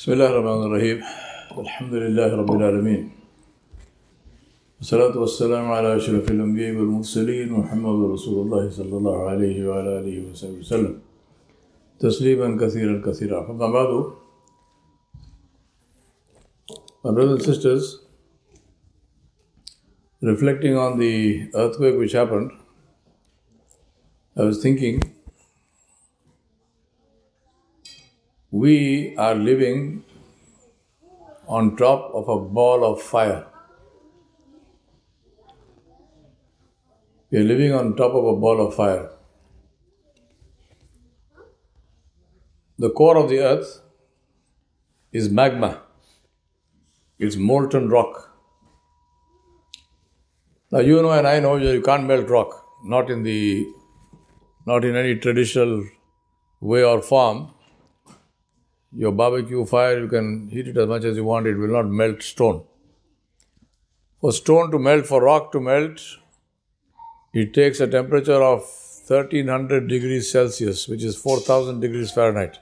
بسم الله الرحمن الرحيم الحمد لله رب العالمين والصلاة والسلام على أشرف الأنبياء والمرسلين محمد رسول الله صلى الله عليه وعلى آله وصحبه وسلم تسليما كثيرا كثيرا أما بعد My brothers and sisters, reflecting on the earthquake which happened, I was thinking we are living on top of a ball of fire. We are living on top of a ball of fire. The core of the earth is magma, it's molten rock. Now you know and I know you can't melt rock, not in the not in any traditional way or form. Your barbecue fire, you can heat it as much as you want, it will not melt stone. For stone to melt, for rock to melt, it takes a temperature of 1300 degrees Celsius, which is 4000 degrees Fahrenheit.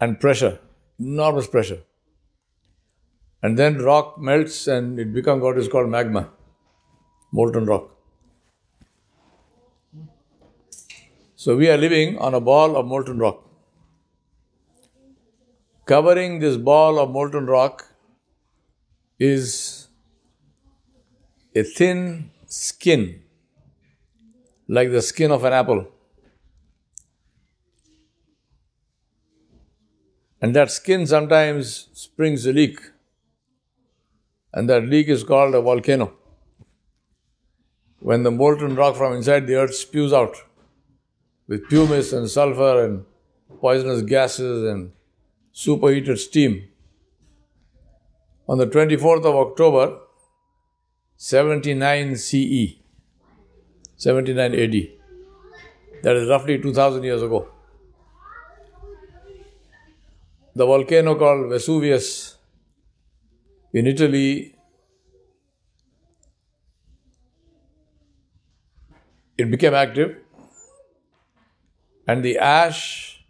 And pressure, enormous pressure. And then rock melts and it becomes what is called magma, molten rock. So we are living on a ball of molten rock. Covering this ball of molten rock is a thin skin, like the skin of an apple. And that skin sometimes springs a leak, and that leak is called a volcano. When the molten rock from inside the earth spews out with pumice and sulfur and poisonous gases and superheated steam. On the 24th of October, 79 CE, 79 AD, that is roughly 2000 years ago, the volcano called Vesuvius in Italy it became active and the ash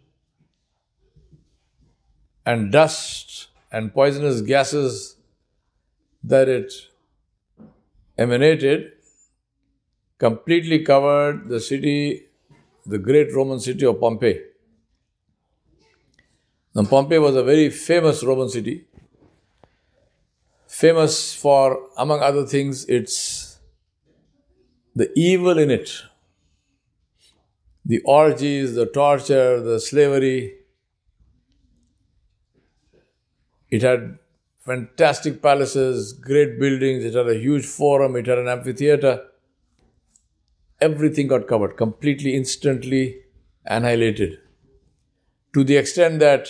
and dust and poisonous gases that it emanated completely covered the city, the great Roman city of Pompeii. Now, Pompeii was a very famous Roman city, famous for, among other things, its the evil in it the orgies, the torture, the slavery. It had fantastic palaces, great buildings, it had a huge forum, it had an amphitheater. Everything got covered, completely, instantly annihilated. To the extent that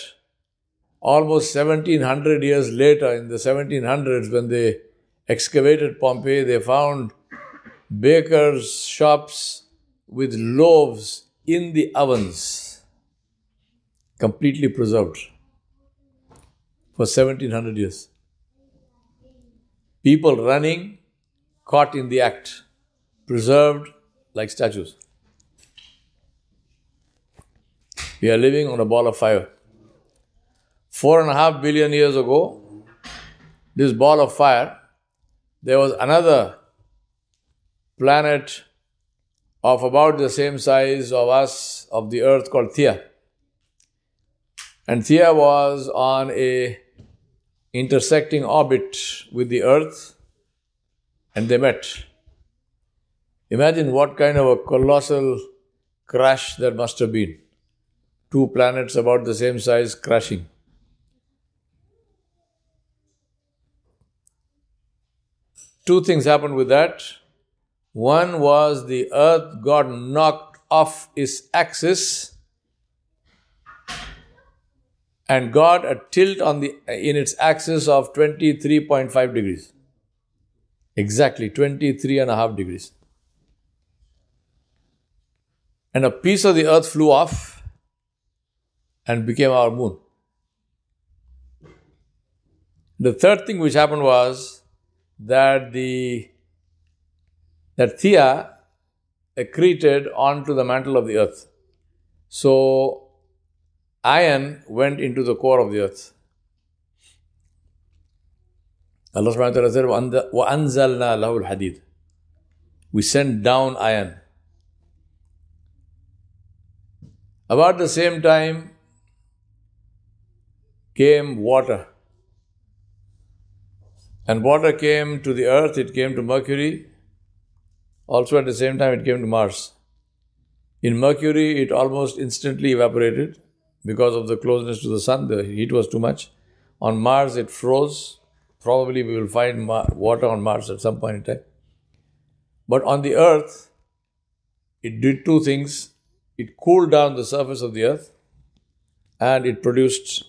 almost 1700 years later, in the 1700s, when they excavated Pompeii, they found bakers' shops with loaves in the ovens, completely preserved for 1700 years. People running, caught in the act, preserved like statues. We are living on a ball of fire. Four and a half billion years ago, this ball of fire, there was another planet of about the same size of us, of the earth, called Theia. And Theia was on a intersecting orbit with the earth, and they met. Imagine what kind of a colossal crash that must have been. Two planets about the same size crashing. Two things happened with that. One was the earth got knocked off its axis and got a tilt on the in its axis of 23.5 degrees. Exactly 23 and a half degrees. And a piece of the earth flew off and became our moon. The third thing which happened was that the that Theia accreted onto the mantle of the earth. So, iron went into the core of the earth. Allah subhanahu wa ta'ala said, وَأَنزَلْنَا لَهُ الْحَدِيدِ We sent down iron. About the same time came water. And water came to the earth, it came to Mercury, also at the same time, it came to Mars. In Mercury, it almost instantly evaporated because of the closeness to the sun, the heat was too much. On Mars, it froze. Probably we will find water on Mars at some point in time. But on the Earth, it did two things it cooled down the surface of the earth and it produced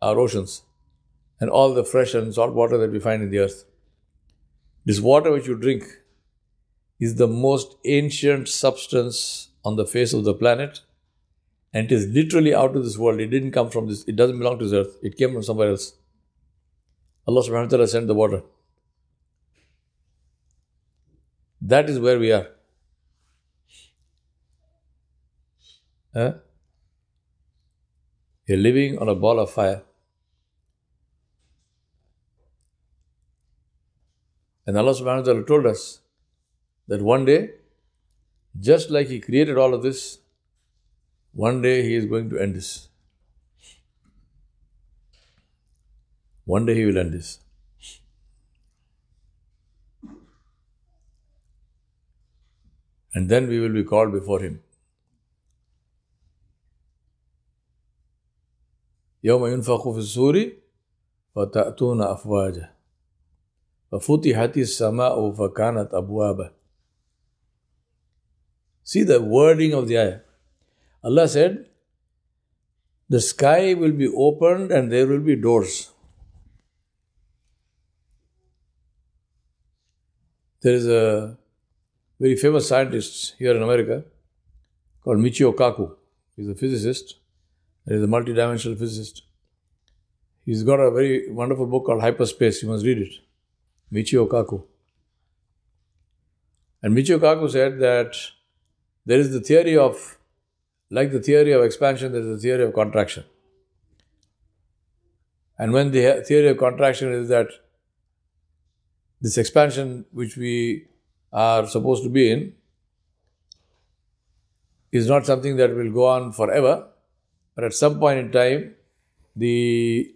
our oceans and all the fresh and salt water that we find in the earth. This water which you drink is the most ancient substance on the face of the planet and it is literally out of this world. It didn't come from this, it doesn't belong to this earth, it came from somewhere else. Allah subhanahu wa ta'ala sent the water. That is where we are. Huh? You're living on a ball of fire. And Allah subhanahu wa ta'ala told us that one day, just like He created all of this, one day He is going to end this. One day He will end this. And then we will be called before Him. يوم ينفخ في السور فتأتون أفواجا ففتحت السماء فكانت أبوابا See the wording of the ayah. Allah said, the sky will be opened and there will be doors. There is a very famous scientist here in America called Michio Kaku. He's a physicist. He's a multidimensional physicist. He's got a very wonderful book called Hyperspace. You must read it. Michio Kaku. And Michio Kaku said that there is the theory of, like the theory of expansion, there is the theory of contraction. And when the theory of contraction is that this expansion which we are supposed to be in is not something that will go on forever, but at some point in time, the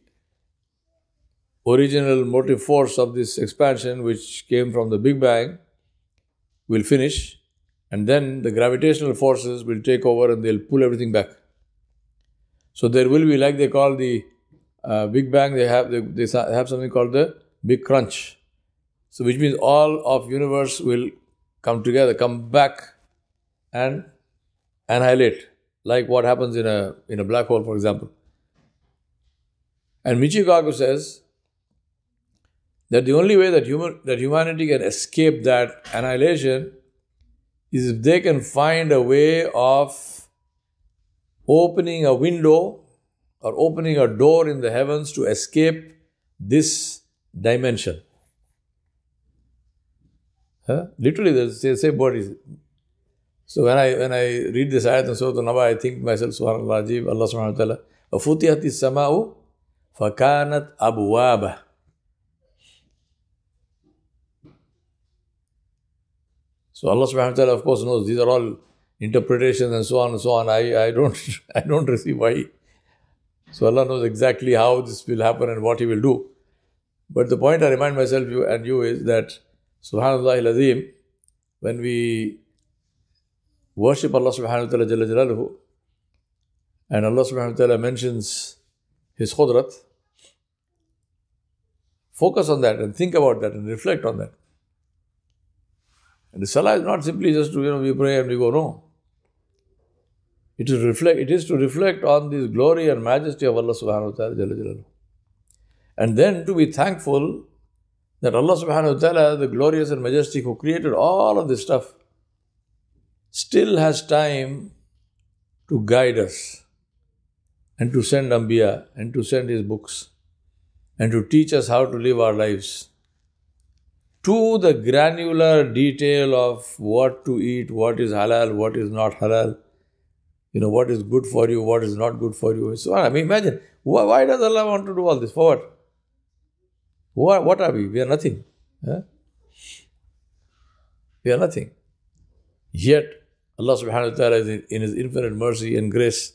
original motive force of this expansion, which came from the Big Bang, will finish, and then the gravitational forces will take over and they'll pull everything back. So there will be, like they call the uh, Big Bang, they have they, they have something called the Big Crunch. So which means all of universe will come together, come back, and annihilate like what happens in a, in a black hole, for example. And Michio Kaku says that the only way that, human, that humanity can escape that annihilation is if they can find a way of opening a window or opening a door in the heavens to escape this dimension. Huh? Literally, the same word is so when I when I read this ayat and Surah Naba, I think myself, Subhanallah, Ajib, Allah subhanahu wa ta'ala, وَفُتِحَتِ السَّمَاءُ فَكَانَتْ أَبْوَابًا So Allah subhanahu wa ta'ala of course knows these are all interpretations and so on and so on. I, I don't I don't receive why. So Allah knows exactly how this will happen and what He will do. But the point I remind myself you and you is that Subhanallah al when we worship Allah subhanahu wa ta'ala jalla jalaluhu, and Allah subhanahu wa ta'ala mentions His khudrat, focus on that and think about that and reflect on that. And the salah is not simply just to, you know, we pray and we go, no. It is, reflect, it is to reflect on this glory and majesty of Allah subhanahu wa ta'ala. And then to be thankful that Allah subhanahu wa ta'ala, the glorious and majestic who created all of this stuff, still has time to guide us and to send Ambiya and to send his books and to teach us how to live our lives to the granular detail of what to eat, what is halal, what is not halal, you know, what is good for you, what is not good for you. So, I mean, imagine, why, why does Allah want to do all this? For what? What, what are we? We are nothing. We are nothing. Yet, Allah subhanahu wa ta'ala, in His infinite mercy and grace,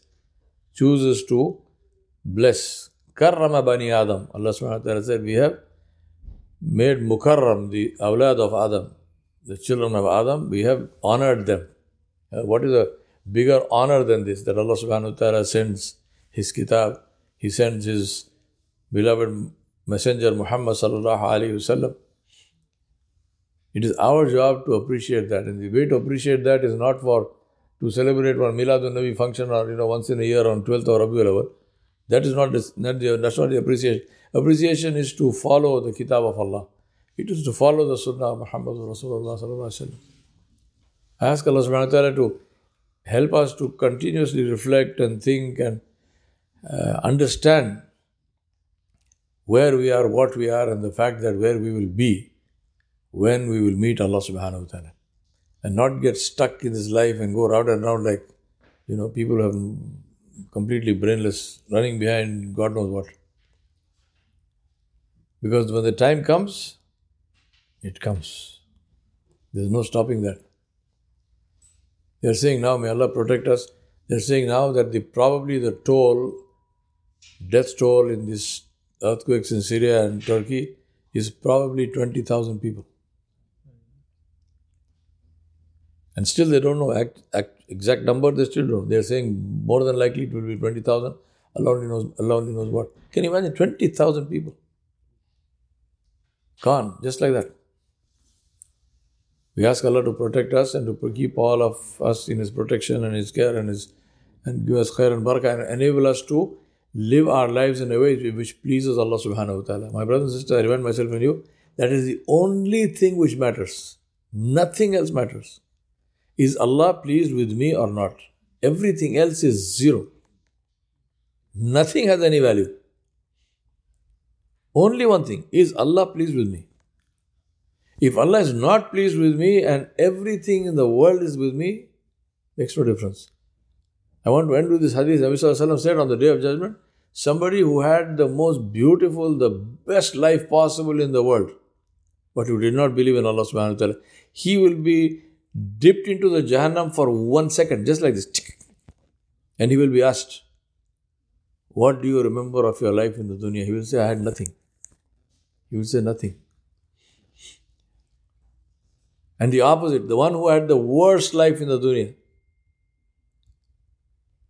chooses to bless. Karrama bani Adam. Allah subhanahu wa ta'ala said, We have made mukarram, the awlad of Adam, the children of Adam, we have honored them. Uh, what is a bigger honor than this? That Allah subhanahu wa ta'ala sends His kitab, He sends His beloved Messenger Muhammad sallallahu alayhi wasallam. It is our job to appreciate that. And the way to appreciate that is not for to celebrate one Miladun Nabi function or you know once in a year on 12th of Rabiul Awal. That is not, not the, that's not the appreciation. Appreciation is to follow the Kitab of Allah. It is to follow the Sunnah of Muhammad Rasulullah. I ask Allah subhanahu wa ta'ala to help us to continuously reflect and think and uh, understand where we are, what we are, and the fact that where we will be when we will meet Allah subhanahu wa ta'ala. And not get stuck in this life and go round and round like, you know, people have completely brainless, running behind God knows what. Because when the time comes, it comes. There's no stopping that. They're saying now, may Allah protect us. They're saying now that the probably the toll, death toll in these earthquakes in Syria and Turkey is probably 20,000 people. And still they don't know act, act, exact number, they still don't. They're saying more than likely it will be 20,000. Allah only knows, Allah only knows what. Can you imagine 20,000 people? Gone, just like that. We ask Allah to protect us and to keep all of us in His protection and His care and His and give us khair and barakah and enable us to live our lives in a way which pleases Allah subhanahu wa ta'ala. My brothers and sisters, I remind myself and you, that is the only thing which matters. Nothing else matters. Is Allah pleased with me or not? Everything else is zero. Nothing has any value. Only one thing is Allah pleased with me? If Allah is not pleased with me and everything in the world is with me, makes no difference. I want to end with this hadith. Nabi said on the day of judgment, somebody who had the most beautiful, the best life possible in the world, but who did not believe in Allah subhanahu wa ta'ala, he will be dipped into the Jahannam for one second, just like this. And he will be asked, What do you remember of your life in the dunya? He will say, I had nothing. He will say, Nothing. And the opposite, the one who had the worst life in the dunya,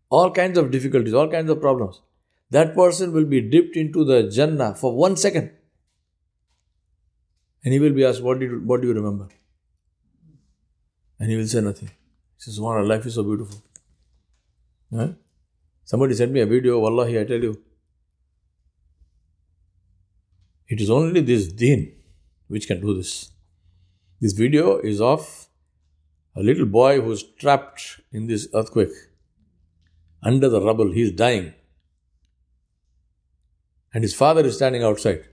all kinds of difficulties, all kinds of problems, that person will be dipped into the Jannah for one second. And he will be asked, What, did, what do you remember? And he will say nothing. He says, Wow, life is so beautiful. Huh? Somebody sent me a video, Wallahi, I tell you. It is only this deen which can do this. This video is of a little boy who's trapped in this earthquake under the rubble. He's dying. And his father is standing outside.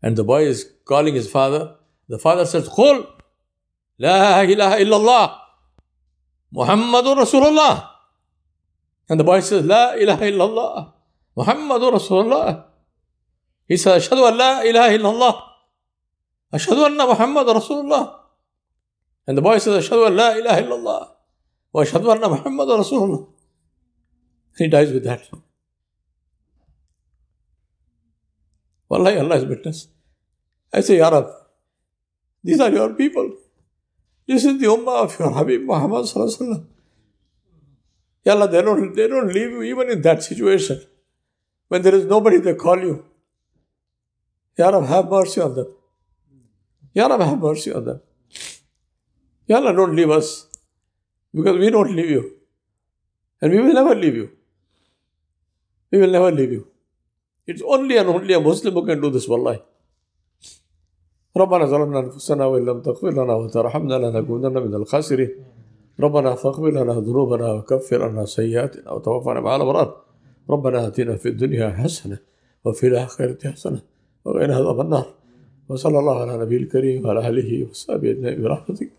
And the boy is calling his father. The father says, Khul, La ilaha illallah, Muhammadur Rasulullah. And the boy says, La ilaha illallah, Muhammadur Rasulullah. He says, Ashhadu an la ilaha illallah. Ashhadu anna Muhammad Rasulullah. And the boy says, Ashhadu an la ilaha illallah. Wa ashhadu anna Muhammad Rasulullah. He dies with that. Wallahi, Allah is witness. I say, Ya Rab, these are your people. This is the ummah of your Habib Muhammad Sallallahu Ya Allah, they don't, they don't leave you even in that situation. When there is nobody, they call you. Ya have mercy on them. Ya have mercy on them. Ya Allah, don't leave us. Because we don't leave you. And we will never leave you. We will never leave you. It's only and only a Muslim who can do this, wallahi. ربنا ظلمنا أنفسنا وإن لم تغفر لنا وترحمنا لنكونن من الخاسرين. ربنا فاغفر لنا ذنوبنا وكفر عنا سيئاتنا وتوفنا مع الأبرار. ربنا آتنا في الدنيا حسنة وفي الآخرة حسنة وقنا عذاب النار. وصلى الله على نبي الكريم وعلى آله وصحبه أجمعين برحمتك.